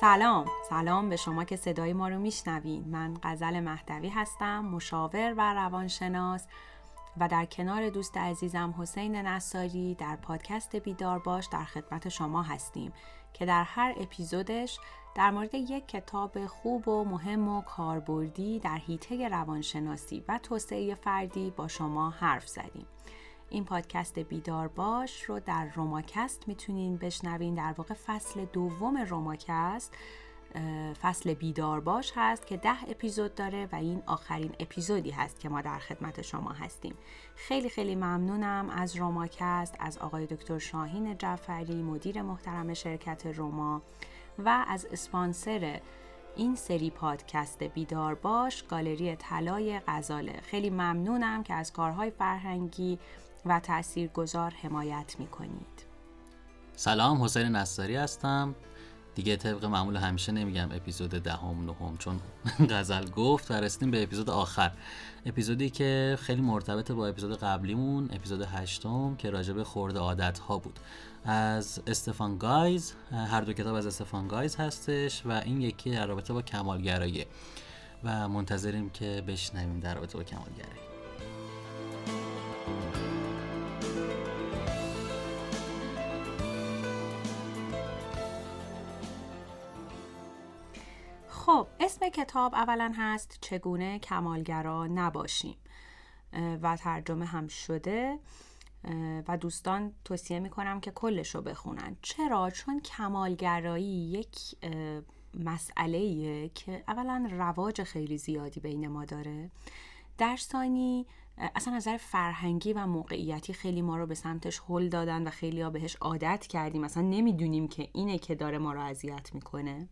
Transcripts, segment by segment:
سلام. سلام به شما که صدای ما رو میشنوین من غزل مهدوی هستم مشاور و روانشناس و در کنار دوست عزیزم حسین نصاری در پادکست بیدار باش در خدمت شما هستیم که در هر اپیزودش در مورد یک کتاب خوب و مهم و کاربردی در حیطه روانشناسی و توسعه فردی با شما حرف زدیم. این پادکست بیدار باش رو در روماکست می‌تونین بشنوین. در واقع فصل دوم روماکست فصل بیدار باش هست که ده اپیزود داره و این آخرین اپیزودی هست که ما در خدمت شما هستیم. خیلی خیلی ممنونم از روماکست از آقای دکتر شاهین جعفری مدیر محترم شرکت روما و از اسپانسر این سری پادکست بیدار باش گالری طلای غزاله. خیلی ممنونم که از کارهای فرهنگی و تاثیرگذار حمایت می‌کنید. سلام حسین نصاری هستم. دیگه طبق معمول همیشه نمیگم اپیزود دهم نهم چون غزل گفت و رسیدیم به اپیزود آخر. اپیزودی که خیلی مرتبط با اپیزود قبلیمون اپیزود هشتم که راجع به خورده عادت ها بود. از استفان گایز هر دو کتاب از استفان گایز هستش و این یکی در رابطه با کمالگرایی. و منتظریم که بشنویم در رابطه با کمالگرایی. خب اسم کتاب اولا هست چگونه کمالگرا نباشیم و ترجمه هم شده و دوستان توصیه می‌کنم که کلش رو بخونن. چرا؟ چون کمالگرایی یک مسئله که اولا رواج خیلی زیادی بین ما داره. در ثانی اصلا نظر فرهنگی و موقعیتی خیلی ما رو به سمتش هل دادن و خیلی ها بهش عادت کردیم. اصلا نمی‌دونیم که اینه که داره ما رو اذیت می‌کنه.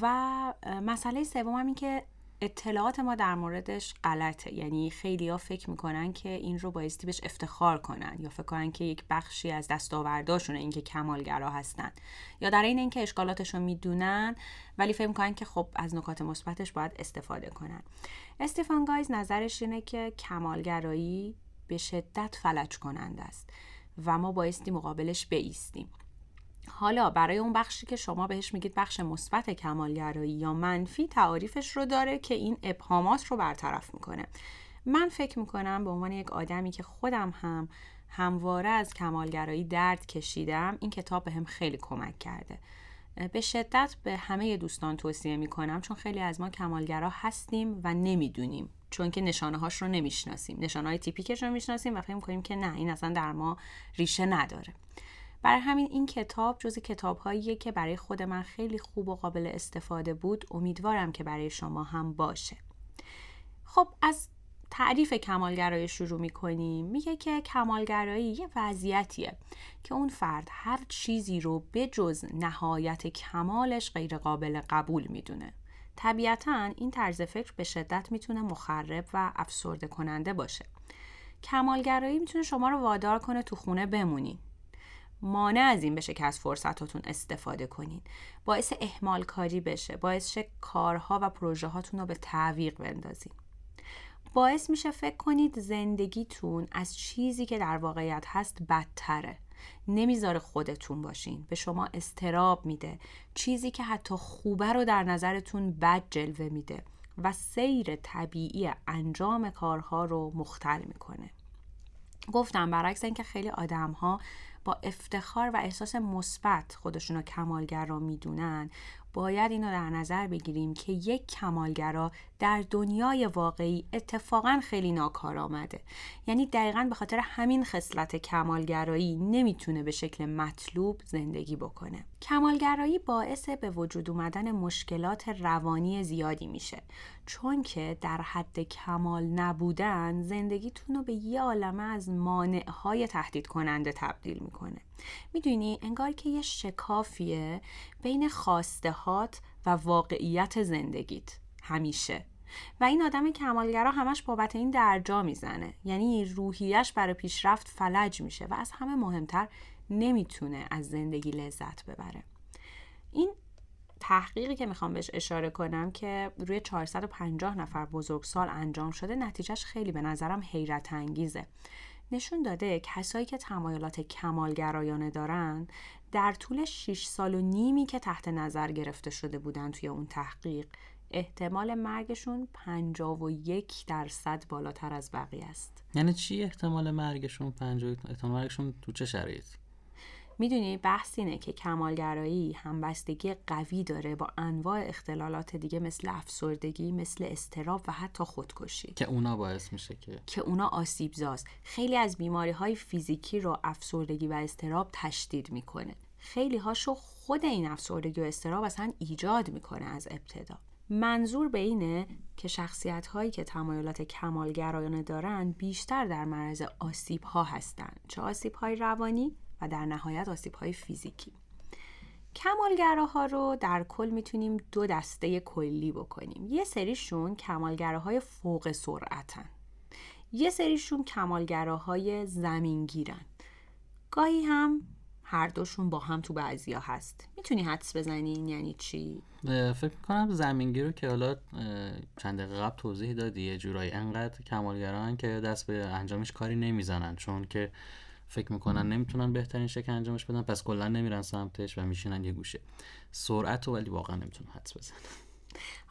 و مسئله سوم هم این که اطلاعات ما در موردش غلطه. یعنی خیلی ها فکر می‌کنن که این رو بایستی بهش افتخار کنن یا فکر کنن که یک بخشی از دستاورداشونه اینکه کمالگرا هستن. یا در این اینکه اشکالاتش رو می‌دونن ولی فکر می‌کنن که خب از نکات مثبتش باید استفاده کنن. استفان گایز نظرش اینه که کمالگرایی به شدت فلج کننده است و ما بایستی مقابلش بیستیم حالا برای اون بخشی که شما بهش میگید بخش مثبت کمالگرایی یا منفی تعاریفش رو داره که این ابهامات رو برطرف می‌کنه. من فکر می‌کنم به عنوان یک آدمی که خودم هم همواره از کمالگرایی درد کشیدم این کتاب به هم خیلی کمک کرده. به شدت به همه دوستان توصیه می‌کنم چون خیلی از ما کمالگرا هستیم و نمی‌دونیم چون که نشانه هاش رو نمی‌شناسیم. نشانه های تیپیکش رو می‌شناسیم و فکر می‌کنیم که نه این اصلا در ما ریشه نداره. برای همین این کتاب جز کتاب که برای خود من خیلی خوب و قابل استفاده بود. امیدوارم که برای شما هم باشه. خب از تعریف کمالگرایی شروع می‌کنیم. میگه که کمالگرایی یه وضعیتیه که اون فرد هر چیزی رو به جز نهایت کمالش غیر قابل قبول می‌دونه. طبیعتا این طرز فکر به شدت می‌تونه مخرب و افسرده کننده باشه. کمالگرایی می‌تونه شما رو وادار کنه تو خونه بمونین مانع از این بشه که از فرصتاتون استفاده کنین. باعث احمال کاری بشه باعث شه کارها و پروژه هاتون رو به تعویق بندازین. باعث میشه فکر کنید زندگیتون از چیزی که در واقعیت هست بدتره. نمی‌ذاره خودتون باشین. به شما استراب میده. چیزی که حتی خوبه رو در نظرتون بد جلوه میده و سیر طبیعی انجام کارها رو مختل می‌کنه. گفتم برعکس اینکه خیلی آدم ها با افتخار و احساس مثبت خودشون رو کمالگرا می‌دونن. باید اینو در نظر بگیریم که یک کمالگرا در دنیای واقعی اتفاقا خیلی ناکار آمده. یعنی دقیقا به خاطر همین خصلت کمالگرایی نمی‌تونه به شکل مطلوب زندگی بکنه. کمالگرایی باعث به وجود اومدن مشکلات روانی زیادی میشه چون که در حد کمال نبودن زندگیتون رو به یه عالمه از مانعهای تهدید کننده تبدیل می‌کنه. می‌دونی انگار که یه شکافیه بین خواسته هات و واقعیت زندگیت. همیشه. و این آدم کمالگرا همش بابت این درجا می‌زنه. یعنی روحیش برای پیشرفت فلج میشه و از همه مهمتر نمی‌تونه از زندگی لذت ببره. این تحقیقی که می‌خوام بهش اشاره کنم که روی 450 نفر بزرگسال انجام شده نتیجهش خیلی به نظرم حیرت انگیزه نشون داده کسایی که تمایلات کمالگرایانه دارن در طول 6 سال و نیمی که تحت نظر گرفته شده بودن توی اون تحقیق احتمال مرگشون 51 درصد بالاتر از بقیه است. یعنی چی احتمال مرگشون 50 احتمال مرگشون تو چه شرایط می‌دونی بحث اینه که کمالگرایی همبستگی قوی داره با انواع اختلالات دیگه مثل افسردگی مثل استراب و حتی خودکشی. که اونا باعث میشه که که اونا آسیب زاست خیلی از بیماری های فیزیکی رو افسردگی و استراب تشدید می‌کنه. خیلی هاشو خود این افسردگی و استراب اصلا ایجاد می‌کنه از ابتدا. منظور به اینه که شخصیت هایی که تمایلات کمالگرایانه دارن بیشتر در معرض آسیب ها هستن. چه آسیب های روانی؟ و در نهایت آسیب های فیزیکی. کمالگراها رو در کل می‌تونیم دو دسته کلی بکنیم. یه سریشون کمالگراهای فوق سرعتن. یه سریشون کمالگراهای زمینگیرن. گاهی هم هر دوشون با هم تو بعضیا هست. می‌تونی حدس بزنی این یعنی چی؟ فکر می‌کنم زمینگیر رو که حالا چند دقیقه قبل توضیح دادی یه جورایی انقدر کمالگران که دست به انجامش کاری نمی‌زنن. چون که فکر می‌کنن نمی‌تونن بهترین شکل انجامش بدن پس کلا نمیرن سمتش و میشینن یه گوشه. سرعت رو ولی واقعا نمی‌تونن حدس بزنن.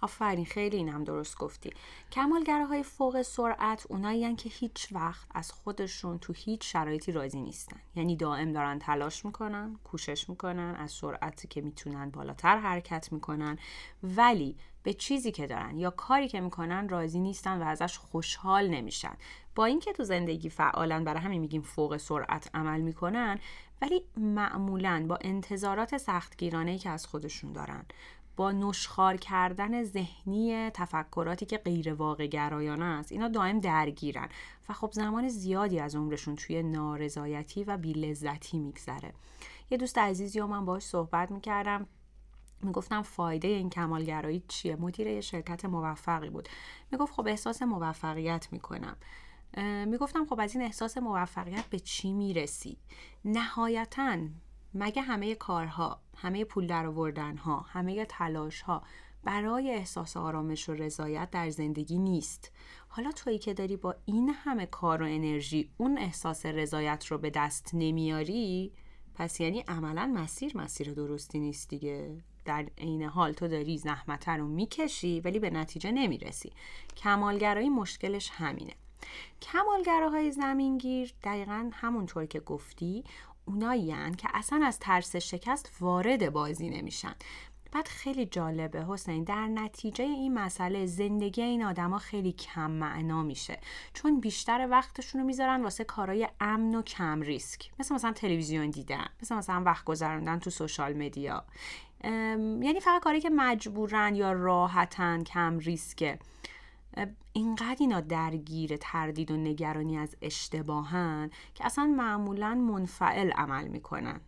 آفرین خیلی این هم درست گفتی. کمالگره های فوق سرعت اونایی که هیچ وقت از خودشون تو هیچ شرایطی راضی نیستن. یعنی دائم دارن تلاش می‌کنن کوشش می‌کنن از سرعتی که می‌تونن بالاتر حرکت می‌کنن. ولی به چیزی که دارن یا کاری که می‌کنن راضی نیستن و ازش خوشحال نمیشن. با اینکه تو زندگی فعالن برای همین میگیم فوق سرعت عمل می‌کنن ولی معمولا با انتظارات سختگیرانه که از خودشون دارن با نشخار کردن ذهنی تفکراتی که غیر واقع گرایانه است اینا دائم درگیرن و خب زمان زیادی از عمرشون توی نارضایتی و بیلذتی میگذره. یه دوست عزیزی و من باش صحبت می‌کردم می‌گفتم فایده این کمالگرایی چیه؟ مدیر یه شرکت موفقی بود. می‌گفت خب احساس موفقیت می‌کنم. می‌گفتم خب از این احساس موفقیت به چی می‌رسی؟ نهایتا مگه همه کارها همه پول در ها همه تلاش ها برای احساس آرامش و رضایت در زندگی نیست؟ حالا تویی که داری با این همه کار و انرژی اون احساس رضایت رو به دست نمیاری پس یعنی عملا مسیر مسیر درستی نیست دیگه. در عین حال تو داری زحمت رو می‌کشی ولی به نتیجه نمی‌رسی. کمالگرایی مشکلش همینه. کمالگراهای زمینگیر دقیقا همونطور که گفتی اونایی که اصلا از ترس شکست وارد بازی نمیشن. بعد خیلی جالبه حسین در نتیجه این مسئله زندگی این آدما خیلی کم معنا میشه. چون بیشتر وقتشون رو می‌ذارن واسه کارهای امن و کم ریسک. مثل مثلا تلویزیون دیدن مثل مثلا وقت گذراندن تو سوشال مدیا. یعنی فقط کاری که مجبورن یا راحتن کم ریسکه. اینقدر اینا درگیر تردید و نگرانی از اشتباهن که اصلا معمولا منفعل عمل می‌کنن.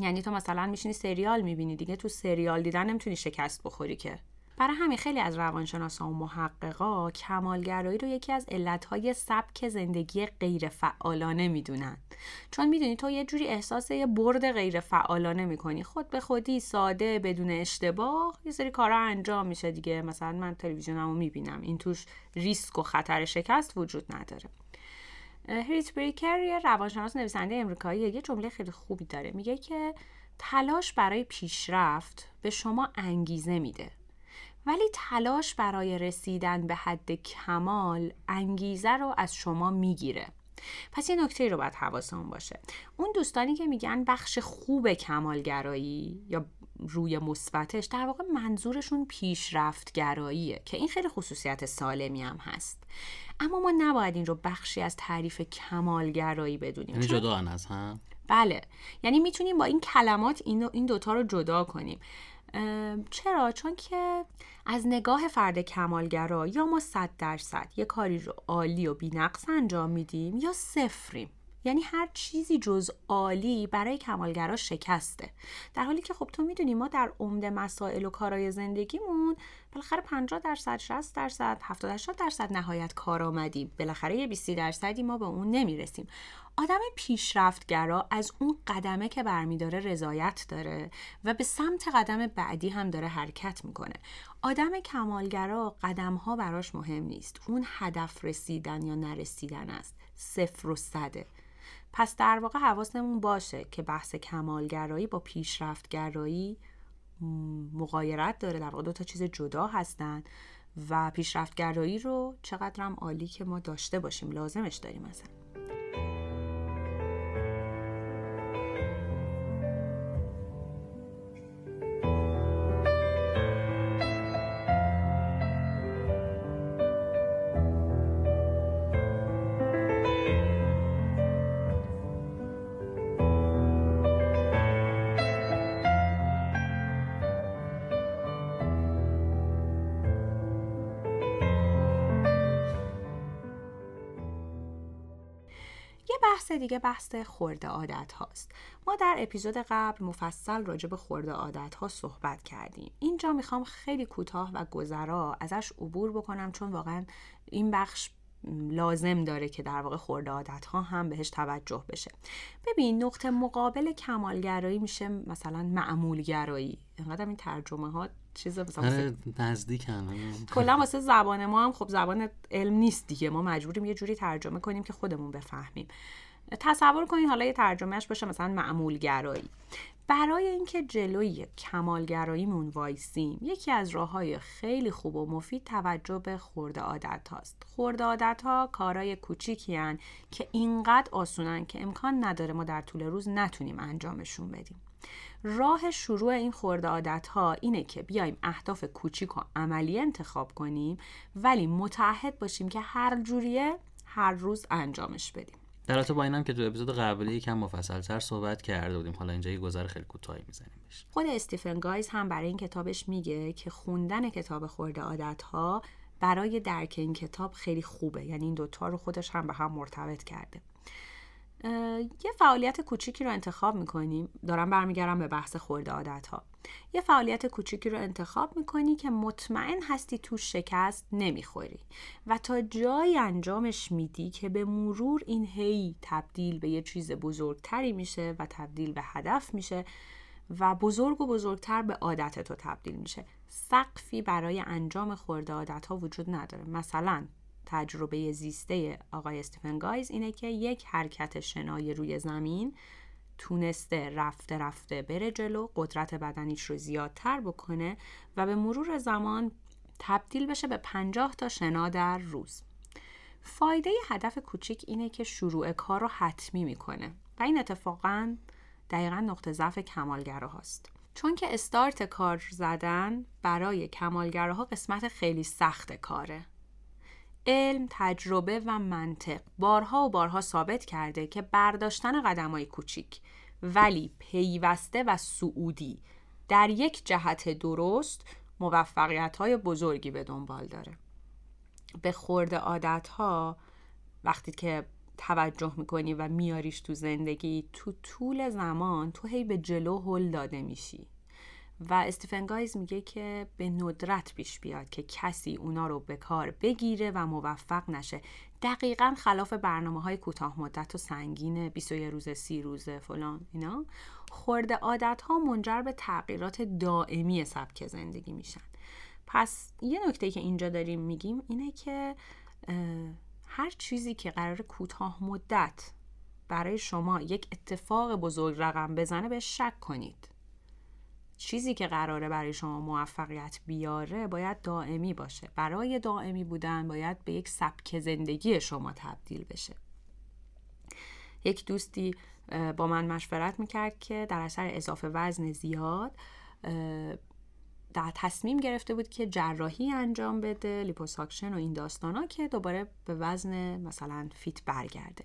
یعنی تو مثلا میشینی سریال می‌بینی دیگه تو سریال دیدن نمی‌تونی شکست بخوری که. برای همین خیلی از روانشناسا و محققا کمالگرایی رو یکی از علتهای سبک زندگی غیر فعالانه می‌دونن. چون می‌دونی تو یه جوری احساس یه برد غیر فعالانه می‌کنی. خود به خودی ساده بدون اشتباه یه سری کارا انجام میشه دیگه. مثلا من تلویزیونمو می‌بینم. این توش ریسک و خطر شکست وجود نداره. هریت بریکر یه روانشناس نویسنده امریکایی یه جمله خیلی خوبی داره. میگه که تلاش برای پیشرفت به شما انگیزه میده. ولی تلاش برای رسیدن به حد کمال انگیزه رو از شما می‌گیره. پس یه نکته رو باید حواسمون باشه. اون دوستانی که میگن بخش خوب کمالگرایی یا روی مثبتش در واقع منظورشون پیشرفتگراییه که این خیلی خصوصیت سالمی هم هست. اما ما نباید این رو بخشی از تعریف کمالگرایی بدونیم. یعنی جدا از هم؟ بله. یعنی می‌تونیم با این کلمات این, این دوتا رو جدا کنیم. چرا؟ چون که از نگاه فرد کمالگرا یا ما صد درصد یه کاری رو عالی و بینقص انجام میدیم یا صفریم. یعنی هر چیزی جز عالی برای کمالگرا شکسته. در حالی که خب تو می‌دونی ما در عمده مسائل و کارهای زندگیمون بالاخره 50 درصد 60 درصد 70 80 درصد نهایت کارآمدی بالاخره یه 20 درصدی ما به اون نمی‌رسیم. آدم پیشرفتگرا از اون قدمه که برمیداره رضایت داره و به سمت قدم بعدی هم داره حرکت می‌کنه. آدم کمالگرا قدم ها براش مهم نیست. اون هدف رسیدن یا نرسیدن است. صفر و صده پس در واقع حواسمون باشه که بحث کمالگرایی با پیشرفتگرایی مقایرت داره. در واقع دو تا چیز جدا هستن و پیشرفتگرایی رو چقدرم عالی که ما داشته باشیم. لازمش داریم مثلا دیگه بحث خورده عادت هاست. ما در اپیزود قبل مفصل راجع به خورده عادت ها صحبت کردیم. اینجا می‌خوام خیلی کوتاه و گذرا ازش عبور بکنم چون واقعا این بخش لازم داره که در واقع خورده عادت ها هم بهش توجه بشه. ببین نقطه مقابل کمالگرایی میشه مثلا معمولگرایی. اینقدر این ترجمه ها چیز مثلا آره، نزدیک کلا واسه زبان ما هم خب زبان علم نیست دیگه. ما مجبوریم یه جوری ترجمه کنیم که خودمون بفهمیم. تصور کنید حالا یه ترجمهش باشه مثلا معمول گرایی برای اینکه جلوی کمالگراییمون وایسیم یکی از راه های خیلی خوب و مفید توجه به خورده عادت هاست. خورده عادت ها کارای کوچیکی هن که اینقدر آسونن که امکان نداره ما در طول روز نتونیم انجامشون بدیم. راه شروع این خورده عادت ها اینه که بیایم اهداف کوچیک و عملی انتخاب کنیم ولی متعهد باشیم که هر جوریه هر روز انجامش بدیم. در با اینم که تو اپیزود قبلی یکم مفصل تر صحبت کرده بودیم. حالا اینجا یه گذر خیلی کوتاهی می‌زنیم بهش. خود استیفن گایز هم برای این کتابش میگه که خوندن کتاب خورده عادت برای درک این کتاب خیلی خوبه. یعنی این دوتا رو خودش هم به هم مرتبط کرده. یه فعالیت کوچیکی رو انتخاب می‌کنیم دارم برمیگردم به بحث خورده عادت ها یه فعالیت کوچیکی رو انتخاب می‌کنی که مطمئن هستی تو شکست نمی‌خوری و تا جایی انجامش میدی که به مرور این هی تبدیل به یه چیز بزرگتری میشه و تبدیل به هدف میشه و بزرگ و بزرگتر به عادت تو تبدیل میشه. سقفی برای انجام خورده عادت ها وجود نداره. مثلا تجربه زیسته آقای استیفن گایز اینه که یک حرکت شنای روی زمین تونسته رفته رفته بره جلو قدرت بدنیش رو زیادتر بکنه و به مرور زمان تبدیل بشه به پنجاه تا شنا در روز. فایده هدف کوچیک اینه که شروع کار رو حتمی می‌کنه و این اتفاقا دقیقا نقطه ضعف کمالگراهاست چون که استارت کار زدن برای کمالگراها قسمت خیلی سخت کاره. علم، تجربه و منطق. بارها و بارها ثابت کرده که برداشتن قدم های کوچیک ولی پیوسته و سعودی در یک جهت درست موفقیت های بزرگی به دنبال داره. به خورد عادت ها وقتی که توجه می‌کنی و میاریش تو زندگی تو طول زمان تو هی به جلو هل داده میشی. و استیفن گایز میگه که به ندرت پیش بیاد که کسی اونا رو به کار بگیره و موفق نشه. دقیقا خلاف برنامه های کوتاه مدت و سنگین 21 روزه سی روزه فلان اینا خورده عادت ها منجر به تغییرات دائمی سبک زندگی میشن. پس یه نکته که اینجا داریم میگیم اینه که هر چیزی که قرار کوتاه مدت برای شما یک اتفاق بزرگ رقم بزنه به شک کنید. چیزی که قراره برای شما موفقیت بیاره باید دائمی باشه. برای دائمی بودن باید به یک سبک زندگی شما تبدیل بشه. یک دوستی با من مشورت می‌کرد که در اثر اضافه وزن زیاد در تصمیم گرفته بود که جراحی انجام بده لیپوساکشن و این داستانا که دوباره به وزن مثلا fit برگرده.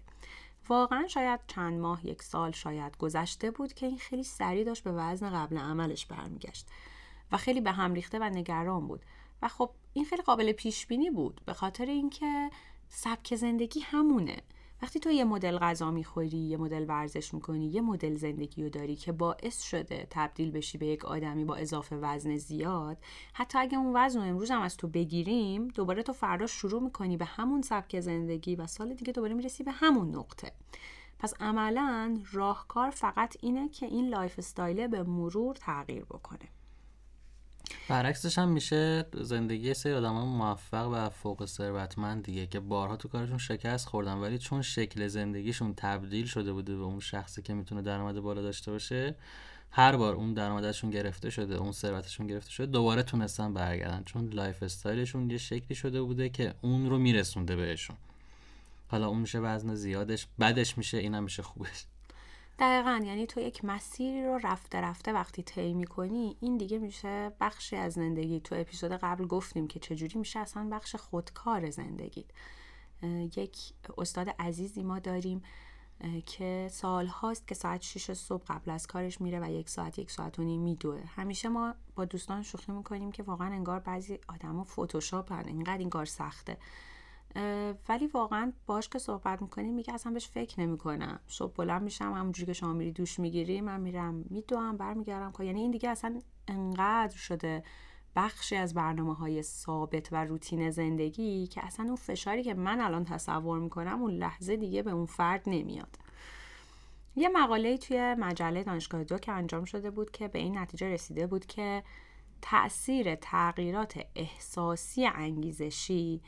واقعا شاید چند ماه یک سال شاید گذشته بود که این خیلی سریع داشت به وزن قبل عملش برمیگشت و خیلی به هم ریخته و نگران بود. و خب این خیلی قابل پیش بینی بود به خاطر اینکه سبک زندگی همونه. وقتی تو یه مدل غذا می‌خوری یه مدل ورزش می‌کنی یه مدل زندگی رو داری که باعث شده تبدیل بشی به یک آدمی با اضافه وزن زیاد حتی اگه اون وزن رو امروز هم از تو بگیریم دوباره تو فردا شروع می‌کنی به همون سبک زندگی و سال دیگه دوباره می‌رسی به همون نقطه. پس عملا راهکار فقط اینه که این lifestyle به مرور تغییر بکنه. برعکسش هم میشه زندگی یه سری آدم موفق و فوق ثروتمند دیگه که بارها تو کارشون شکست خوردن ولی چون شکل زندگیشون تبدیل شده بوده به اون شخصی که می‌تونه درآمد بالا داشته باشه هر بار اون درآمدشون گرفته شده اون ثروتشون گرفته شده دوباره تونستن برگردن. چون lifestyle شون یه شکلی شده بوده که اون رو میرسونده بهشون. حالا اون میشه وزن زیادش بدش میشه اینم میشه خوبش. دقیقا یعنی تو یک مسیری رو رفته رفته وقتی طی می‌کنی این دیگه میشه بخشی از زندگی. تو اپیزود قبل گفتیم که چجوری میشه اصلا بخش خودکار زندگی. یک استاد عزیزی ما داریم که سال هاست که ساعت 6 صبح قبل از کارش میره و یک ساعت یک ساعت و نیم میدوه. همیشه ما با دوستان شوخی می‌کنیم که واقعا انگار بعضی آدما فتوشاپ هن اینقدر این کار سخته. ولی واقعا باش که صحبت می‌کنیم میگه اصلا بهش فکر نمی‌کنم. صبح بلند میشم همونجوری که شما میری دوش می‌گیری من میرم میدوام برمیگردم یعنی این دیگه اصلا انقدر شده بخشی از برنامه های ثابت و روتین زندگی که اصلا اون فشاری که من الان تصور می‌کنم اون لحظه دیگه به اون فرد نمیاد. یه مقاله توی مجله دانشگاه دو که انجام شده بود که به این نتیجه رسیده بود که تاثیر تغییرات احساسی انگیزشی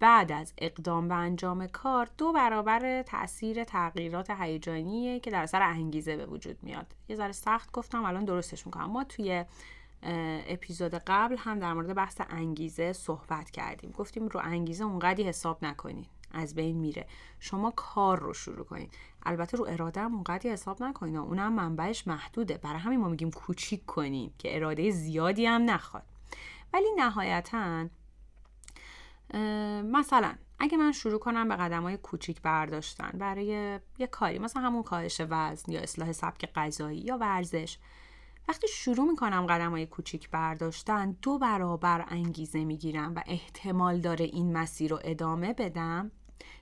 بعد از اقدام به انجام کار دو برابر تاثیر تغییرات هیجانیه که در سر انگیزه به وجود میاد. یه ذره سخت گفتم الان درستش می‌کنم. ما توی اپیزود قبل هم در مورد بحث انگیزه صحبت کردیم. گفتیم رو انگیزه اونقدی حساب نکنید از بین میره. شما کار رو شروع کنید البته رو اراده هم اونقدی حساب نکنید اونم منبعش محدوده. برای همین ما میگیم کوچیک کنید که اراده زیادی هم نخواد. ولی نهایتا مثلا اگه من شروع کنم به قدم های کوچیک برداشتن برای یه کاری مثلا همون کاهش وزن یا اصلاح سبک غذایی یا ورزش وقتی شروع می‌کنم قدم های کوچیک برداشتن دو برابر انگیزه می‌گیرم و احتمال داره این مسیر رو ادامه بدم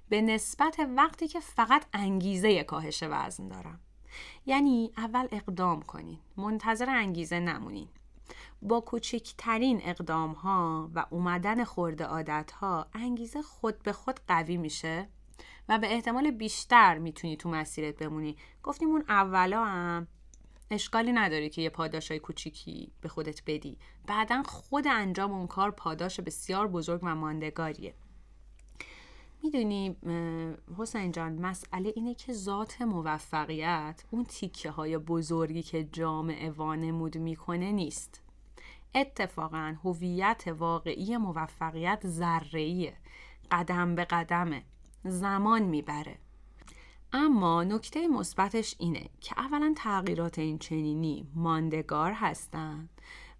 به نسبت وقتی که فقط انگیزه کاهش وزن دارم. یعنی اول اقدام کنین منتظر انگیزه نمونین. با کوچکترین اقدام ها و اومدن خورده عادت ها انگیزه خود به خود قوی میشه و به احتمال بیشتر می‌تونی تو مسیرت بمونی. گفتیم اون اولا هم اشکالی نداره که یه پاداش های کوچیکی به خودت بدی. بعدا خود انجام اون کار پاداش بسیار بزرگ و ماندگاریه. می‌دونی حسین جان مسئله اینه که ذات موفقیت اون تیکه های بزرگی که جامعه وانمود می‌کنه نیست. اتفاقا هویت واقعی موفقیت ذره‌ایه. قدم به قدمه. زمان می‌بره. اما نکته مثبتش اینه که اولا تغییرات این چنینی ماندگار هستند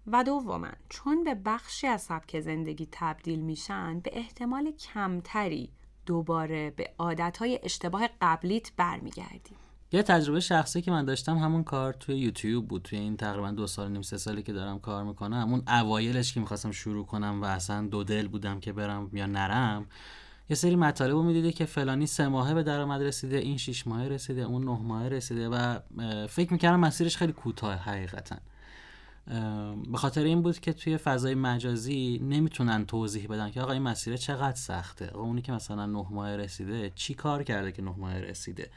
و دوما چون به بخشی از سبک زندگی تبدیل میشن به احتمال کمتری دوباره به عادتهای اشتباه قبلیت برمیگردی یه تجربه شخصی که من داشتم همون کار توی یوتیوب بود توی این تقریبا دو سال نیم سه سالی که دارم کار می‌کنم. اون اوایلش که می‌خواستم شروع کنم و اصلا دو دل بودم که برم یا نرم یه سری مطالب رو می‌دیده که فلانی سه ماهه به درآمد رسیده این شیش ماهه رسیده اون نه ماهه رسیده و فکر می‌کردم مسیرش خیلی کوتاه حقیقتا. به خاطر این بود که توی فضای مجازی نمی‌تونن توضیح بدن که آقا این مسیر چقدر سخته. آقا اونی که مثلا نه ماه رسیده چی کار کرده که نه ماه رسیده؟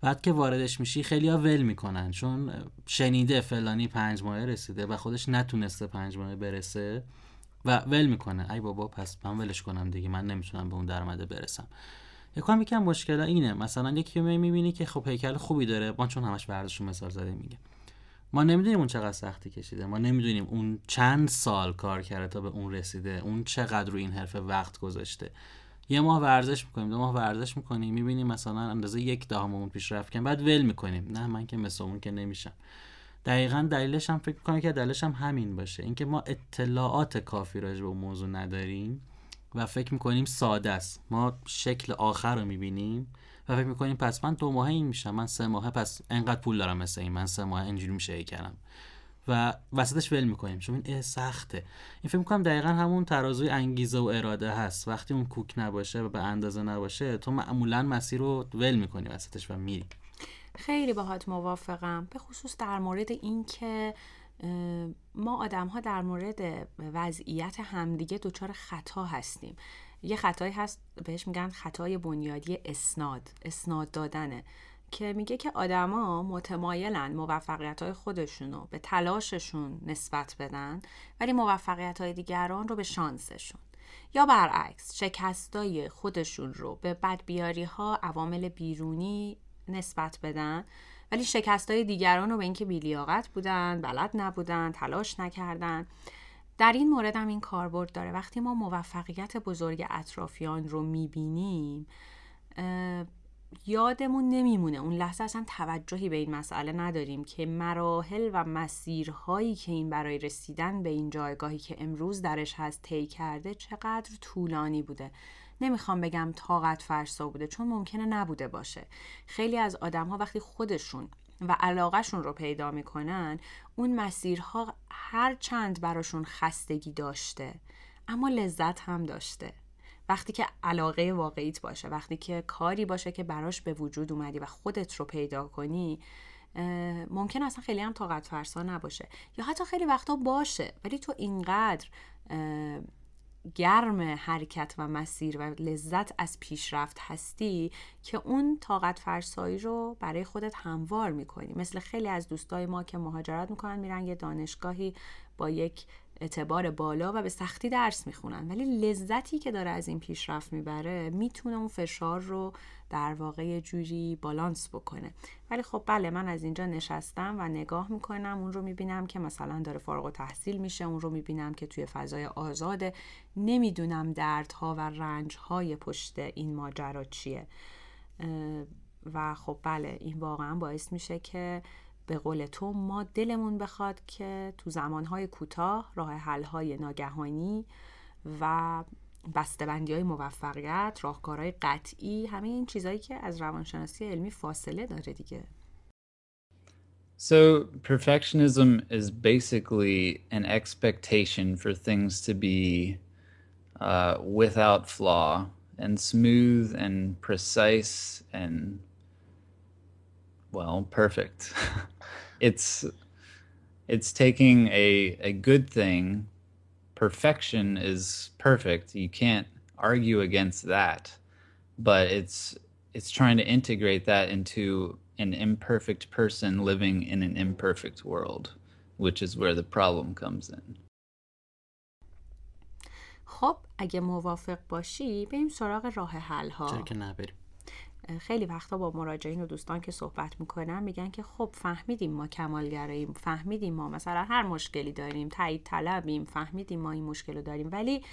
بعد که واردش میشی خیلی ها ول می‌کنن. چون شنیده فلانی پنج ماه رسیده و خودش نتونسته پنج ماه برسه و ول می‌کنه. ای بابا پس من ولش کنم دیگه. من نمی‌تونم به اون درآمد برسم. یکم یکم مشکل اینه. مثلا یکی می‌بینی که خب هیکل خوبی داره ما چون همش ورزش مثال زده میگه. ما نمی‌دونیم اون چقدر سختی کشیده. ما نمی‌دونیم اون چند سال کار کرده تا به اون رسیده. اون چقدر رو این حرفه وقت گذاشته. یه ماه ورزش می‌کنیم دو ماه ورزش می‌کنیم می‌بینیم مثلا اندازه یک دهم اون پیشرفت کنیم بعد ول می‌کنیم. نه من که مثل اون که نمیشم. دقیقا دلیلش هم فکر می‌کنم که دلیلش هم همین باشه. اینکه ما اطلاعات کافی راجع به موضوع نداریم و فکر می‌کنیم ساده است. ما شکل آخر رو می‌بینیم. و فکر می‌کنیم پس من دو ماه این میشم من سه ماه پس انقدر پول دارم مثل این من سه ماه اینجوری میشه کردم و وسطش ول می‌کنیم چون این سخته. این فکر می‌کنم دقیقا همون ترازوی انگیزه و اراده هست. وقتی اون کوک نباشه و به اندازه نباشه تو معمولا مسیر رو ول می‌کنی وسطش و میری. خیلی باهات موافقم. به خصوص در مورد اینکه ما آدم ها در مورد وضعیت همدیگه دچار خطا هستیم. یه خطایی هست بهش میگن خطای بنیادی اسناد اسناد دادنه که میگه که آدما متمایلن موفقیت های خودشون رو به تلاششون نسبت بدن ولی موفقیت های دیگران رو به شانسشون. یا برعکس شکستای خودشون رو به بدبیاری ها عوامل بیرونی نسبت بدن ولی شکستای دیگران رو به اینکه بیلیاقت بودن بلد نبودن تلاش نکردن. در این مورد هم این کاربرد داره. وقتی ما موفقیت بزرگ اطرافیان رو می‌بینیم یادمون نمیمونه. اون لحظه اصلا توجهی به این مسئله نداریم که مراحل و مسیرهایی که این برای رسیدن به این جایگاهی که امروز درش هست طی کرده چقدر طولانی بوده. نمی‌خوام بگم طاقت فرسا بوده چون ممکنه نبوده باشه. خیلی از آدم ها وقتی خودشون و علاقهشون رو پیدا می‌کنن اون مسیرها هر چند براشون خستگی داشته اما لذت هم داشته. وقتی که علاقه واقعیت باشه وقتی که کاری باشه که براش به وجود اومدی و خودت رو پیدا کنی ممکن اصلا خیلی هم طاقت فرسا نباشه. یا حتی خیلی وقتا باشه ولی تو اینقدر گرم حرکت و مسیر و لذت از پیشرفت هستی که اون طاقت فرسایی رو برای خودت هموار می‌کنی. مثل خیلی از دوستای ما که مهاجرت می‌کنن میرن یه دانشگاهی با یک اعتبار بالا و به سختی درس می‌خونن. ولی لذتی که داره از این پیشرفت می‌بره می‌تونه اون فشار رو در واقع یه جوری بالانس بکنه. ولی خب بله من از اینجا نشستم و نگاه می‌کنم اون رو می‌بینم که مثلا داره فارغ و تحصیل میشه اون رو می‌بینم که توی فضای آزاده. نمی‌دونم دردها و رنجهای پشت این ماجرا چیه. و خب بله این واقعا باعث میشه که به قول تو ما دلمون بخواد که تو زمانهای کوتاه راه حلهای ناگهانی و بسته‌بندی های موفقیت راهکارهای قطعی همه این چیزهایی که از روانشناسی علمی فاصله داره دیگه. So, perfectionism is basically an expectation for things to be uh, without flaw and smooth and precise and, well, perfect. it's it's taking a, a good thing perfection is perfect you can't argue against that but it's it's trying to integrate that into an imperfect person living in an imperfect world which is where the problem comes in خب اگه موافق باشی بریم سراغ راه حل ها چرا که نبریم خیلی وقتا با مراجعین و دوستان که صحبت می‌کنن میگن که خب فهمیدیم ما کمالگراییم فهمیدیم ما مثلا هر مشکلی داریم تایید طلبیم فهمیدیم ما این مشکل رو داریم. ولی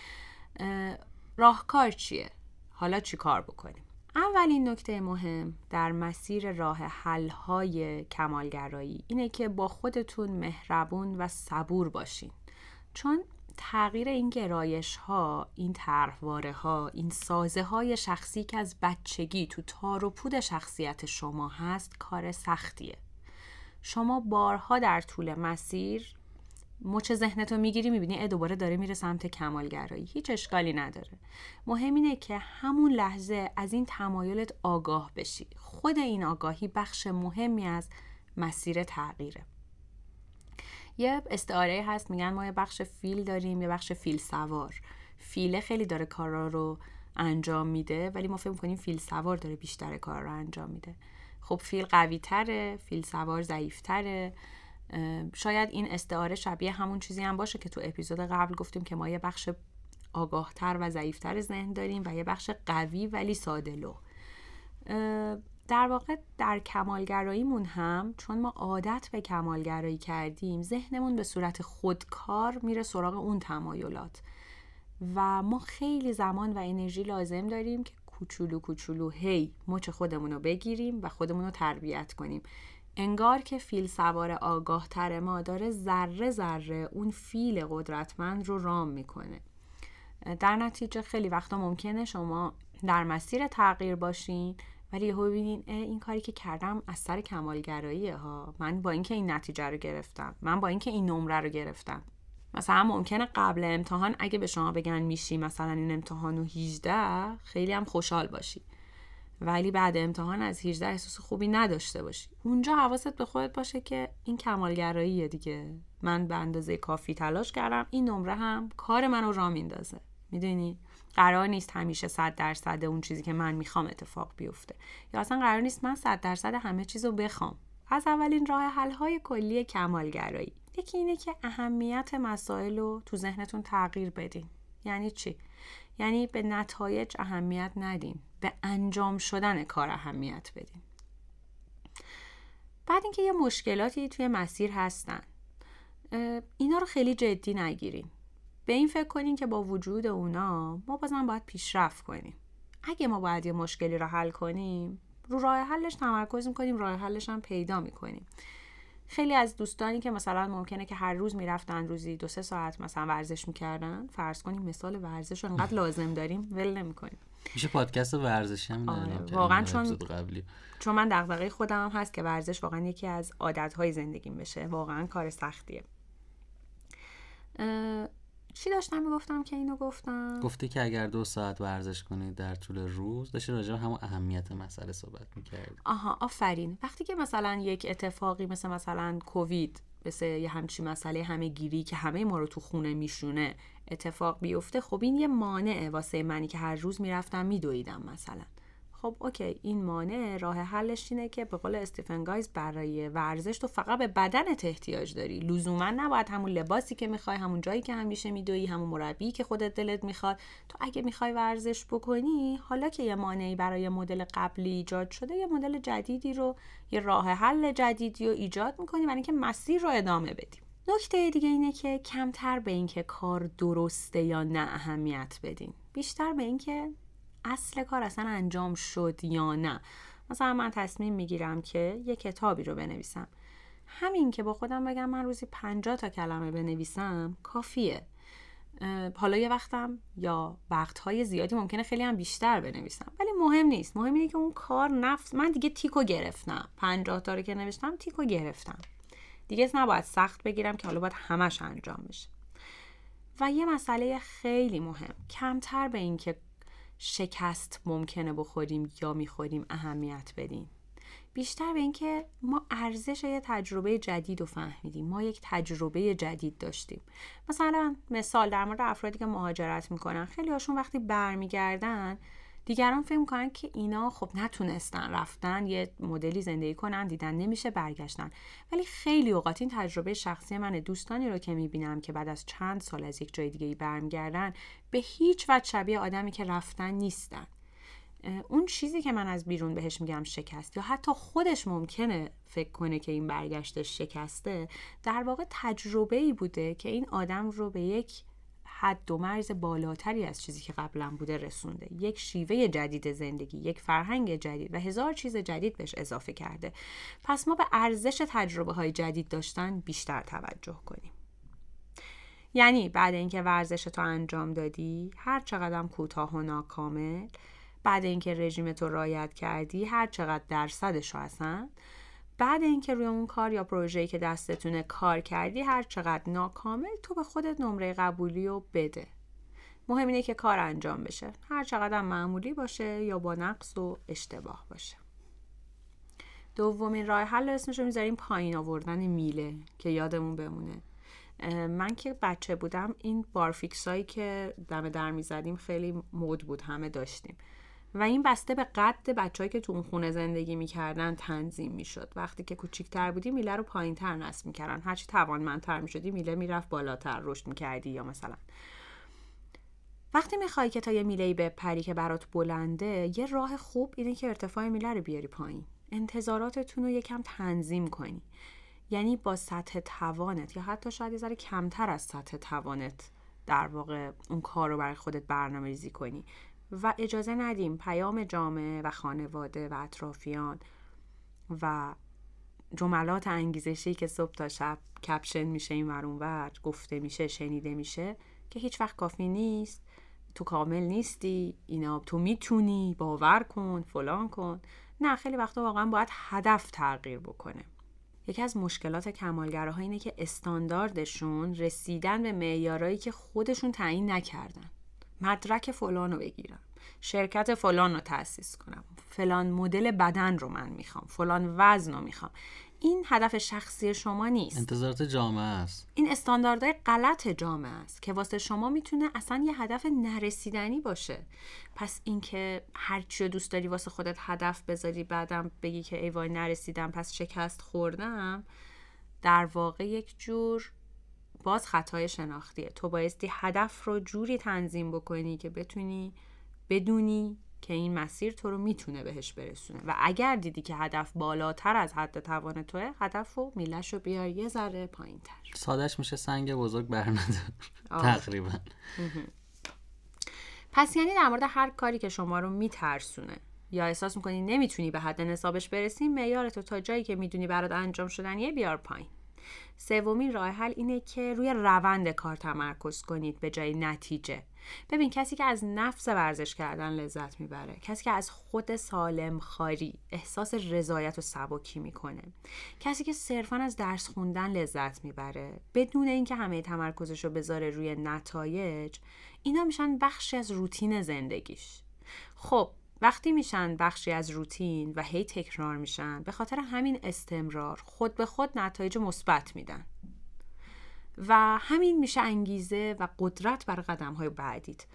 راهکار چیه؟ حالا چی کار بکنیم؟ اولین نکته مهم در مسیر راه حل های کمالگرایی اینه که با خودتون مهربون و صبور باشین. چون تغییر این گرایش ها این طرحواره ها این سازه های شخصی که از بچگی تو تار و پود شخصیت شما هست کار سختیه. شما بارها در طول مسیر مچ ذهنتو می‌گیری می‌بینی اه دوباره داره میره سمت کمالگرایی. هیچ اشکالی نداره. مهم اینه که همون لحظه از این تمایلت آگاه بشی. خود این آگاهی بخش مهمی از مسیر تغییره. یه استعاره هست میگن ما یه بخش فیل داریم یه بخش فیل سوار. فیله خیلی داره کارا رو انجام میده ولی ما فکر می‌کنیم فیل سوار داره بیشتر کار رو انجام میده. خب فیل قوی تره فیل سوار ضعیف تره. شاید این استعاره شبیه همون چیزی هم باشه که تو اپیزود قبل گفتیم که ما یه بخش آگاهتر و ضعیفتر ذهن داریم و یه بخش قوی ولی سادلو در واقع در کمالگراییمون هم چون ما عادت به کمالگرایی کردیم ذهنمون به صورت خودکار میره سراغ اون تمایلات. و ما خیلی زمان و انرژی لازم داریم که کوچولو کوچولو هی مچ خودمون رو بگیریم و خودمون رو تربیت کنیم. انگار که فیل سوار آگاه تر ما داره ذره ذره اون فیل قدرتمند رو رام می‌کنه. در نتیجه خیلی وقتا ممکنه شما در مسیر تغییر باشین ولی یهو ببینین این کاری که کردم از سر کمالگراییه ها. من با اینکه این نتیجه رو گرفتم من با اینکه این نمره رو گرفتم. مثلا ممکنه قبل امتحان اگه به شما بگن میشی مثلا این امتحان و 18 خیلی هم خوشحال باشی. ولی بعد امتحان از 18 احساس خوبی نداشته باشی. اونجا حواست به خودت باشه که این کمالگراییه دیگه. من به اندازه کافی تلاش کردم این نمره هم کار منو را میندازه. می‌دونی؟ قرار نیست همیشه صد درصد اون چیزی که من می‌خوام اتفاق بیفته. یا اصلا قرار نیست من صد درصد همه چیز رو بخوام. از اولین راه حل های کلی کمالگرایی. یکی اینه که اهمیت مسائل رو تو ذهنتون تغییر بدین. یعنی چی؟ یعنی به نتایج اهمیت ندین. به انجام شدن کار اهمیت بدین. بعد اینکه یه مشکلاتی توی مسیر هستن. اینا رو خیلی جدی نگیرین. به این فکر کنین که با وجود اونا ما بازم باید پیشرفت کنیم. اگه ما باید یه مشکلی رو حل کنیم رو راه حلش تمرکز می‌کنیم راه حلش هم پیدا می‌کنیم. خیلی از دوستانی که مثلا ممکنه که هر روز می‌رفتن روزی دو سه ساعت مثلا ورزش می‌کردن فرض کنیم مثال ورزش رو انقدر لازم داریم ول نمی‌کنیم. میشه پادکست ورزشی هم آره. واقعا چون قبلی. چون من دغدغه خودم هم هست که ورزش واقعا یکی از عادتهای زندگیم بشه. واقعا کار سختیه. چی داشتم می‌گفتم که اینو گفتم؟ گفتی که اگر دو ساعت ورزش کنید در طول روز داشتی راجع به همون اهمیت مسئله صحبت می‌کردی. آها آفرین. وقتی که مثلا یک اتفاقی مثل مثلا کووید مثل یه همچی مسئله همه گیری که همه ما رو تو خونه میشونه اتفاق بیفته خب این یه مانعه واسه منی که هر روز می‌رفتم میدویدم مثلا. خب اوکی این مانع راه حلش اینه که به قول استیفن گایز برای ورزش تو فقط به بدنت احتیاج داری. لزوما نباید همون لباسی که می‌خوای همون جایی که همیشه میدوی همون مربی که خودت دلت می‌خواد. تو اگه می‌خوای ورزش بکنی حالا که یه مانعی برای مدل قبلی ایجاد شده یه مدل جدیدی رو یه راه حل جدیدی رو ایجاد می‌کنی برای اینکه مسیر رو ادامه بدیم نکته دیگه اینه که کمتر به اینکه کار درسته یا نه اهمیت بدین. بیشتر به اینکه اصل کار اصلا انجام شد یا نه. مثلا من تصمیم می‌گیرم که یه کتابی رو بنویسم. همین که با خودم بگم من روزی 50 تا کلمه بنویسم کافیه. حالا یه وقتم یا وقتهای زیادی ممکنه خیلی هم بیشتر بنویسم. ولی مهم نیست. مهم اینه که اون کار نفس من دیگه تیکو گرفتم. 50 تا رو که نوشتم تیکو گرفتم. دیگه نباید سخت بگیرم که حالا باید همش انجام بشه. و یه مسئله خیلی مهم. کمتر به اینکه شکست ممکنه بخوریم یا می‌خوریم اهمیت بدیم. بیشتر به اینکه ما ارزش یه تجربه جدید رو فهمیدیم. ما یک تجربه جدید داشتیم. مثلا مثال در مورد افرادی که مهاجرت می‌کنن خیلی هاشون وقتی برمیگردن دیگران فکر می‌کنن که اینا خب نتونستن رفتن یه مدلی زندگی کنن دیدن نمیشه برگشتن. ولی خیلی اوقات این تجربه شخصی من دوستانی رو که می‌بینم که بعد از چند سال از یک جای دیگه برمیگردن به هیچ وجه شبیه آدمی که رفتن نیستن. اون چیزی که من از بیرون بهش میگم شکست یا حتی خودش ممکنه فکر کنه که این برگشتش شکسته در واقع تجربه ای بوده که این آدم رو به یک حد و مرز بالاتری از چیزی که قبلا بوده رسونده. یک شیوه جدید زندگی یک فرهنگ جدید و هزار چیز جدید بهش اضافه کرده. پس ما به ارزش تجربه های جدید داشتن بیشتر توجه کنیم. یعنی بعد اینکه ورزش تو انجام دادی هر چقدر کوتاه و ناکامل بعد اینکه رژیم تو رایت کردی هر چقدر درصدش هستن بعد اینکه روی اون کار یا پروژه‌ای که دستتونه کار کردی هر چقدر ناکامل تو به خودت نمره قبولی رو بده. مهم اینه که کار انجام بشه. هر چقدر معمولی باشه یا با نقص و اشتباه باشه. دومین راه حل اسمش رو می‌ذاریم پایین آوردن میله که یادمون بمونه. من که بچه بودم این بارفیکس هایی که دم در می‌زدیم خیلی مود بود همه داشتیم. و این بسته به قد بچههایی که تو اون خونه زندگی می‌کردن تنظیم می‌شد. وقتی که کوچیکتر بودی میله رو پایین تر نصب می‌کردن. هرچی توانمندتر می‌شدی میله می‌رفت بالاتر رشد می‌کردی یا مثلا. وقتی می‌خوای که تا یه میله بپری که برات بلنده یه راه خوب اینه که ارتفاع میله رو بیاری پایین. انتظاراتتون رو یکم تنظیم کنی. یعنی با سطح توانت یا حتی شاید یه ذره کمتر از سطح توانت در واقع اون کار رو برای خودت برنامه ریزی کنی. و اجازه ندیم پیام جامعه و خانواده و اطرافیان و جملات انگیزشی که صبح تا شب کپشن میشه این ور گفته میشه شنیده میشه که هیچ وقت کافی نیست. تو کامل نیستی اینا تو می‌تونی باور کن فلان کن. نه خیلی وقتا واقعا باید هدف تغییر بکنه. یکی از مشکلات کمالگراها اینه که استانداردشون رسیدن به معیارایی که خودشون تعیین نکردن. مدرک فلان رو بگیرم. شرکت فلان رو تأسیس کنم. فلان مدل بدن رو من می‌خوام. فلان وزن رو می‌خوام. این هدف شخصی شما نیست. انتظارات جامعه است. این استانداردهای غلط جامعه است که واسه شما می‌تونه اصلا یه هدف نرسیدنی باشه. پس اینکه هرچی رو دوست داری واسه خودت هدف بذاری بعدم بگی که ای وای نرسیدم پس شکست خوردم در واقع یک جور باز خطای شناختیه. تو بایستی هدف رو جوری تنظیم بکنی که بتونی بدونی که این مسیر تو رو می‌تونه بهش برسونه. و اگر دیدی که هدف بالاتر از حد توان توه هدف رو میلش رو بیار یه ذره پایین تر سادش میشه سنگ بزرگ برندار تقریبا. پس یعنی در مورد هر کاری که شما رو میترسونه یا احساس می‌کنی نمی‌تونی به حد نصابش برسی معیار تو تا جایی که می‌دونی برات انجام شدن یه بیار پایین. سومین راه حل اینه که روی روند کار تمرکز کنید به جای نتیجه. ببین کسی که از نفس ورزش کردن لذت می‌بره کسی که از خود سالم خاری احساس رضایت و سبکی می‌کنه کسی که صرفا از درس خوندن لذت می‌بره بدون اینکه همه تمرکزش رو بذاره روی نتایج اینا میشن بخشی از روتین زندگیش. خب وقتی میشن بخشی از روتین و هی تکرار میشن به خاطر همین استمرار خود به خود نتایج مثبت میدن. و همین میشه انگیزه و قدرت برای قدم های بعدیت.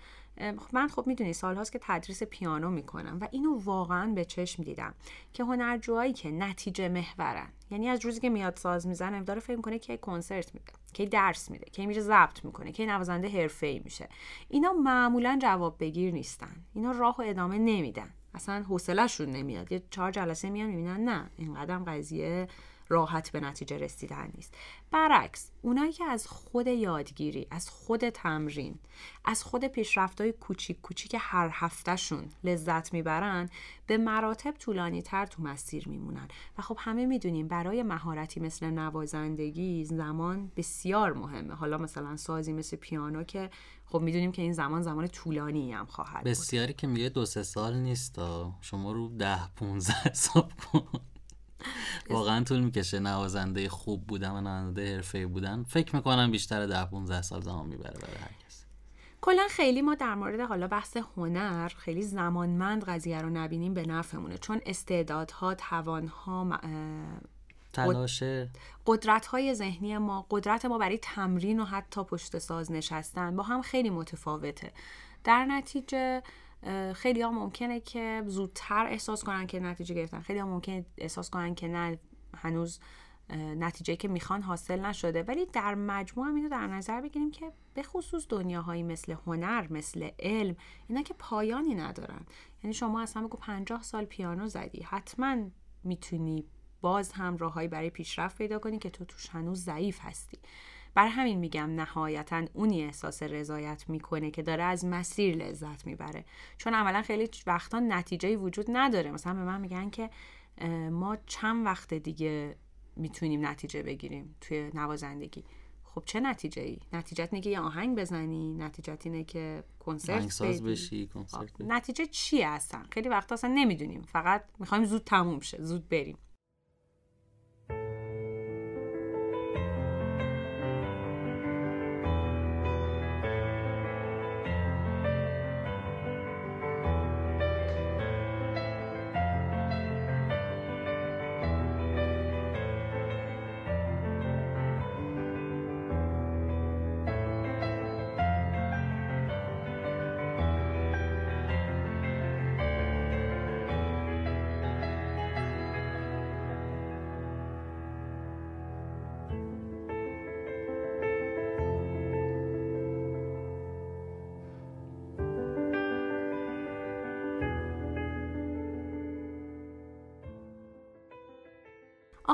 من خب می‌دونی سالهاست که تدریس پیانو می‌کنم و اینو واقعا به چشم دیدم که هنرجوهایی که نتیجه محورن. یعنی از روزی که میاد ساز می‌زنه داره فکر می‌کنه که کنسرت میده که درس میده که میره ضبط می‌کنه که نوازنده حرفه‌ای میشه. اینا معمولا جواب بگیر نیستن. اینا راه و ادامه نمیدن. اصلا حوصلهشون نمیاد. یه چهار جلسه میان می‌بینن نه این قدم قضیه راحت به نتیجه رسیدن نیست. برعکس اونایی که از خود یادگیری از خود تمرین از خود پیشرفتهای کوچیک کوچیک هر هفتهشون لذت می‌برن به مراتب طولانی تر تو مسیر میمونن. و خب همه می‌دونیم برای مهارتی مثل نوازندگی زمان بسیار مهمه. حالا مثلا سازی مثل پیانو که خب می‌دونیم که این زمان زمان طولانی هم خواهد بسیاری که میگه دو سه سال نیست شما رو ده پونزه حساب کن. واقعا طول می‌کشه نوازنده خوب بودن و نوازنده حرفه بودن. فکر می‌کنم بیشتر ده 15 سال زمان می‌بره برای هر کسی کلا خیلی ما در مورد حالا بحث هنر خیلی زمانمند قضیه رو نبینیم به نفعمونه. چون استعدادها توانها تلاشه قدرت های ذهنی ما قدرت ما برای تمرین و حتی پشت ساز نشستن با هم خیلی متفاوته. در نتیجه خیلی ها ممکنه که زودتر احساس کنن که نتیجه گرفتن. خیلی ها ممکنه احساس کنن که نه هنوز نتیجه که می‌خوان حاصل نشده. ولی در مجموع هم اینو در نظر بگیریم که به خصوص دنیاهایی مثل هنر مثل علم اینا که پایانی ندارن. یعنی شما اصلا بگو پنجاه سال پیانو زدی. حتما می‌تونی باز هم راههایی برای پیشرفت پیدا کنی که تو توش هنوز ضعیف هستی. بر همین میگم نهایتا اونی احساس رضایت می‌کنه که داره از مسیر لذت می‌بره. چون اولا خیلی وقتا نتیجه وجود نداره. مثلا به من میگن که ما چند وقت دیگه می‌تونیم نتیجه بگیریم توی نوازندگی؟ خب چه نتیجه ای؟ نتیجت اینه که یه آهنگ بزنی نتیجت اینه که کنسرت بشی کنسرت نتیجه چیه اصلا؟ خیلی وقتا اصلا نمی‌دونیم. فقط می‌خوایم زود تموم شه زود بریم.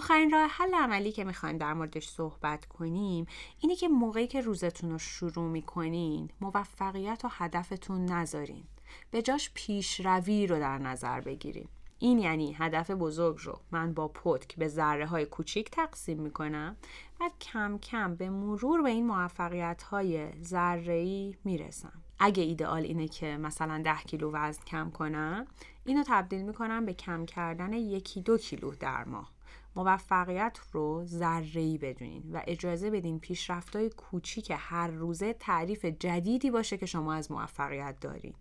آخرین راه حل عملی که می‌خوایم در موردش صحبت کنیم اینه که موقعی که روزتون رو شروع می‌کنین موفقیت و هدفتون نذارین. به جاش پیشروی رو در نظر بگیرین. این یعنی هدف بزرگ رو من با پتک به ذره های کوچیک تقسیم می‌کنم و کم کم به مرور به این موفقیت های ذره می‌رسم. اگه ایدئال اینه که مثلا ده کیلو وزن کم کنم اینو تبدیل می‌کنم به کم کردن یکی دو کیلو در ماه. موفقیت رو ذره‌ای بدونین و اجازه بدین پیشرفت‌های کوچیک هر روزه تعریف جدیدی باشه که شما از موفقیت دارین.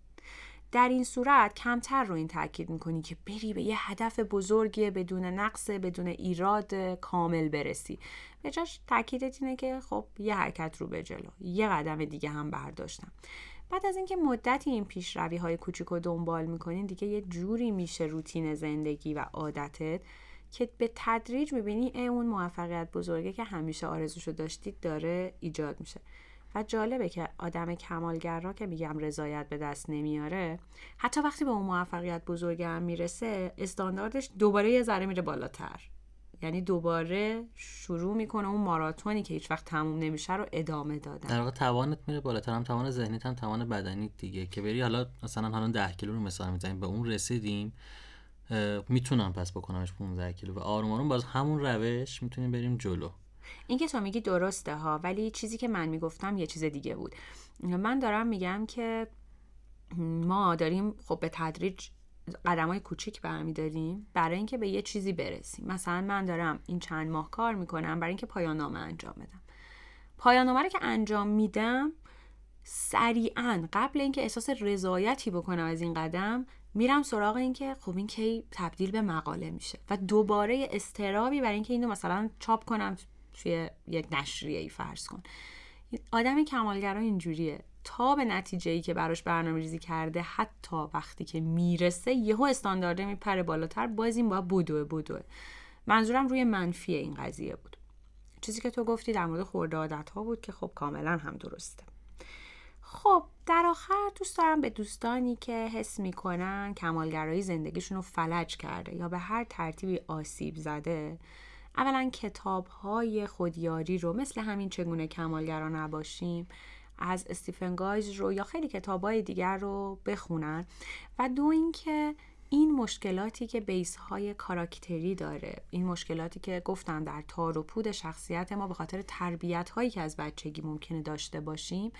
در این صورت کمتر رو این تاکید می‌کنی که بری به یه هدف بزرگی بدون نقص بدون ایراد کامل برسی. به جاش تاکیدت اینه که خب یه حرکت رو به جلو. یه قدم دیگه هم برداشتم. بعد از اینکه مدتی این پیشروی های کوچیک رو دنبال می‌کنین دیگه یه جوری میشه روتین زندگی و عادتت که به تدریج می‌بینی اون موفقیت بزرگه که همیشه آرزوشو داشتید داره ایجاد میشه. و جالبه که آدم کمالگر که میگم رضایت به دست نمیاره حتی وقتی به اون موفقیت بزرگ هم می‌رسه استانداردش دوباره یه ذره میره بالاتر. یعنی دوباره شروع می‌کنه اون ماراتونی که هیچ وقت تموم نمیشه رو ادامه دادن. در واقع توانت میره بالاتر هم توان ذهنیت هم توان بدنیت دیگه. که بری حالا مثلا حالا 10 کیلو رو مثال می‌زنیم به اون رسیدیم. می‌تونم پس بکنمش 15 کیلو. و آروم آروم باز همون روش می‌تونیم بریم جلو. این که تو میگی درسته ها ولی چیزی که من می‌گفتم یه چیز دیگه بود. من دارم میگم که ما داریم خب به تدریج قدم های کوچیک برمیداریم برای اینکه به یه چیزی برسیم. مثلا من دارم این چند ماه کار می‌کنم برای اینکه پایان نامه انجام بدم. پایان نامه رو که انجام میدم سریعا قبل اینکه احساس رضایتی بکنم از این قدم میرم سراغ اینکه خب این کی تبدیل به مقاله میشه و دوباره استرابی برای اینکه اینو مثلا چاپ کنم توی یک نشریه ای فرض کن. آدم کمالگرا اینجوریه. تا به نتیجه ای که براش برنامه ریزی کرده حتی وقتی که می‌رسه یهو استاندارده میپره بالاتر. باز این باید بدوه بدوه منظورم روی منفی این قضیه بود. چیزی که تو گفتی در مورد خورده عادت ها بود که خب کاملا هم درسته. خب در آخر دوست دارم به دوستانی که حس می‌کنن کمالگرایی زندگیشون رو فلج کرده یا به هر ترتیبی آسیب زده اولا کتاب های خودیاری رو مثل همین چگونه کمالگرا نباشیم از استیفن گایز رو یا خیلی کتاب های دیگر رو بخونن و دو اینکه این مشکلاتی که بیس های کاراکتری داره این مشکلاتی که گفتم در تار و پود شخصیت ما به خاطر تربیت هایی که از بچگی ممکنه داشته باشیم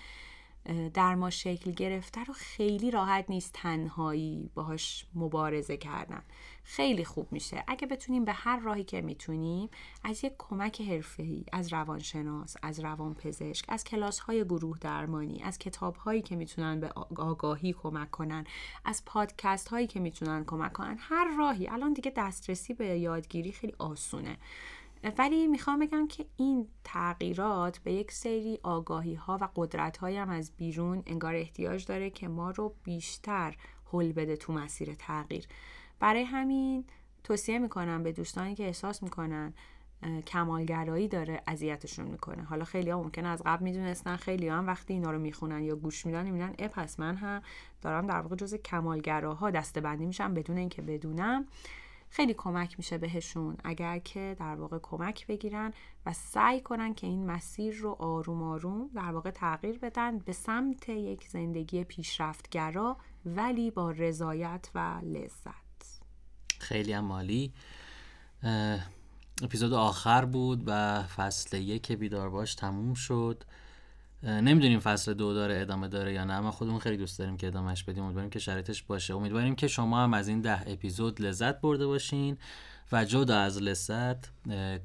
در ما شکل گرفته رو خیلی راحت نیست تنهایی باهاش مبارزه کردن. خیلی خوب میشه. اگه بتونیم به هر راهی که می‌تونیم از یک کمک حرفه‌ای از روانشناس از روانپزشک از کلاس های گروه درمانی از کتاب هایی که می‌تونن به آگاهی کمک کنن از پادکست هایی که می‌تونن کمک کنن هر راهی. الان دیگه دسترسی به یادگیری خیلی آسونه. ولی می‌خوام بگم که این تغییرات به یک سری آگاهی ها و قدرت های از بیرون انگار احتیاج داره که ما رو بیشتر حل بده تو مسیر تغییر. برای همین توصیه می‌کنم به دوستانی که احساس می‌کنن کمالگرایی داره اذیتشون می‌کنه. حالا خیلی ها ممکنه از قبل می‌دونستن خیلی هم وقتی اینا رو می‌خونن یا گوش میدن می‌بینن اه پس من هم دارم در واقع جز کمالگراها دسته بندی میشم بدون اینکه بدونم. خیلی کمک میشه بهشون اگر که در واقع کمک بگیرن و سعی کنن که این مسیر رو آروم آروم در واقع تغییر بدن به سمت یک زندگی پیشرفتگرا ولی با رضایت و لذت. خیلی هم اپیزود آخر بود و فصل یک بیدار باش تموم شد. نمی‌دونیم فصل دو داره ادامه داره یا نه اما خودمون خیلی دوست داریم که ادامهش بدیم. امیدواریم که شرایطش باشه. امیدواریم که شما هم از این ده اپیزود لذت برده باشین و جدا از لذت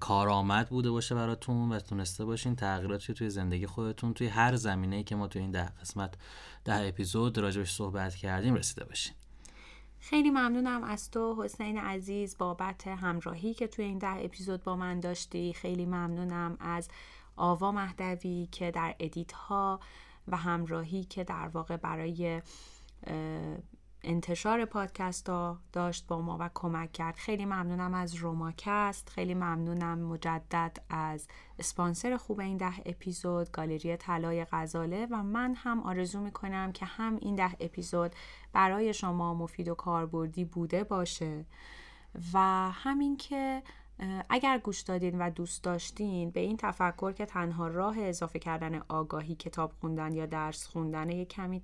کارآمد بوده باشه براتون و تونسته باشین تغییراتی توی زندگی خودتون توی هر زمینه‌ای که ما توی این ده قسمت ده اپیزود راجبش صحبت کردیم رسیده باشین. خیلی ممنونم از تو حسین عزیز بابت همراهی که توی این ده اپیزود با من داشتی. خیلی ممنونم از آوا مهدوی که در ادیت ها و همراهی که در واقع برای انتشار پادکست ها داشت با ما و کمک کرد. خیلی ممنونم از روماکست. خیلی ممنونم مجدد از اسپانسر خوب این ده اپیزود گالری طلای غزاله. و من هم آرزو می‌کنم که هم این ده اپیزود برای شما مفید و کاربردی بوده باشه. و همین که اگر گوش دادین و دوست داشتین به این تفکر که تنها راه اضافه کردن آگاهی کتاب خوندن یا درس خوندن یک کمی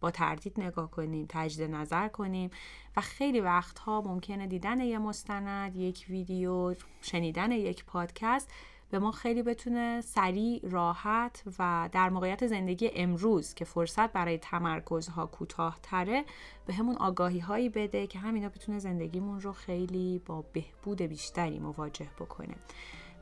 با تردید نگاه کنیم تجدید نظر کنیم و خیلی وقتها ممکنه دیدن یه مستند یک ویدیو شنیدن یک پادکست به ما خیلی بتونه سریع راحت و در موقعیت زندگی امروز که فرصت برای تمرکزها کوتاه تره به همون آگاهی هایی بده که همینا بتونه زندگیمون رو خیلی با بهبود بیشتری مواجه بکنه.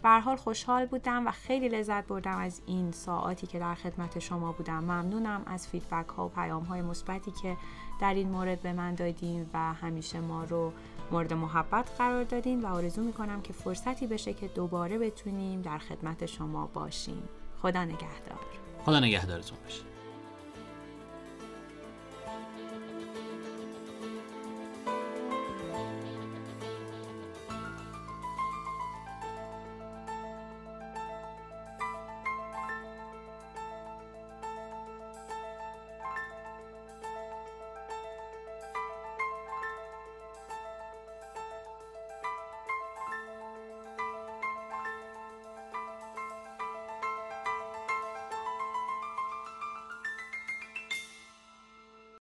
به حال خوشحال بودم و خیلی لذت بردم از این ساعاتی که در خدمت شما بودم. ممنونم از فیدبک ها و پیام های مثبتی که در این مورد به من دادین و همیشه ما رو مورد محبت قرار دادین و آرزو می‌کنم که فرصتی بشه که دوباره بتونیم در خدمت شما باشیم. خدا نگهدار. خدا نگهدارتون باشه.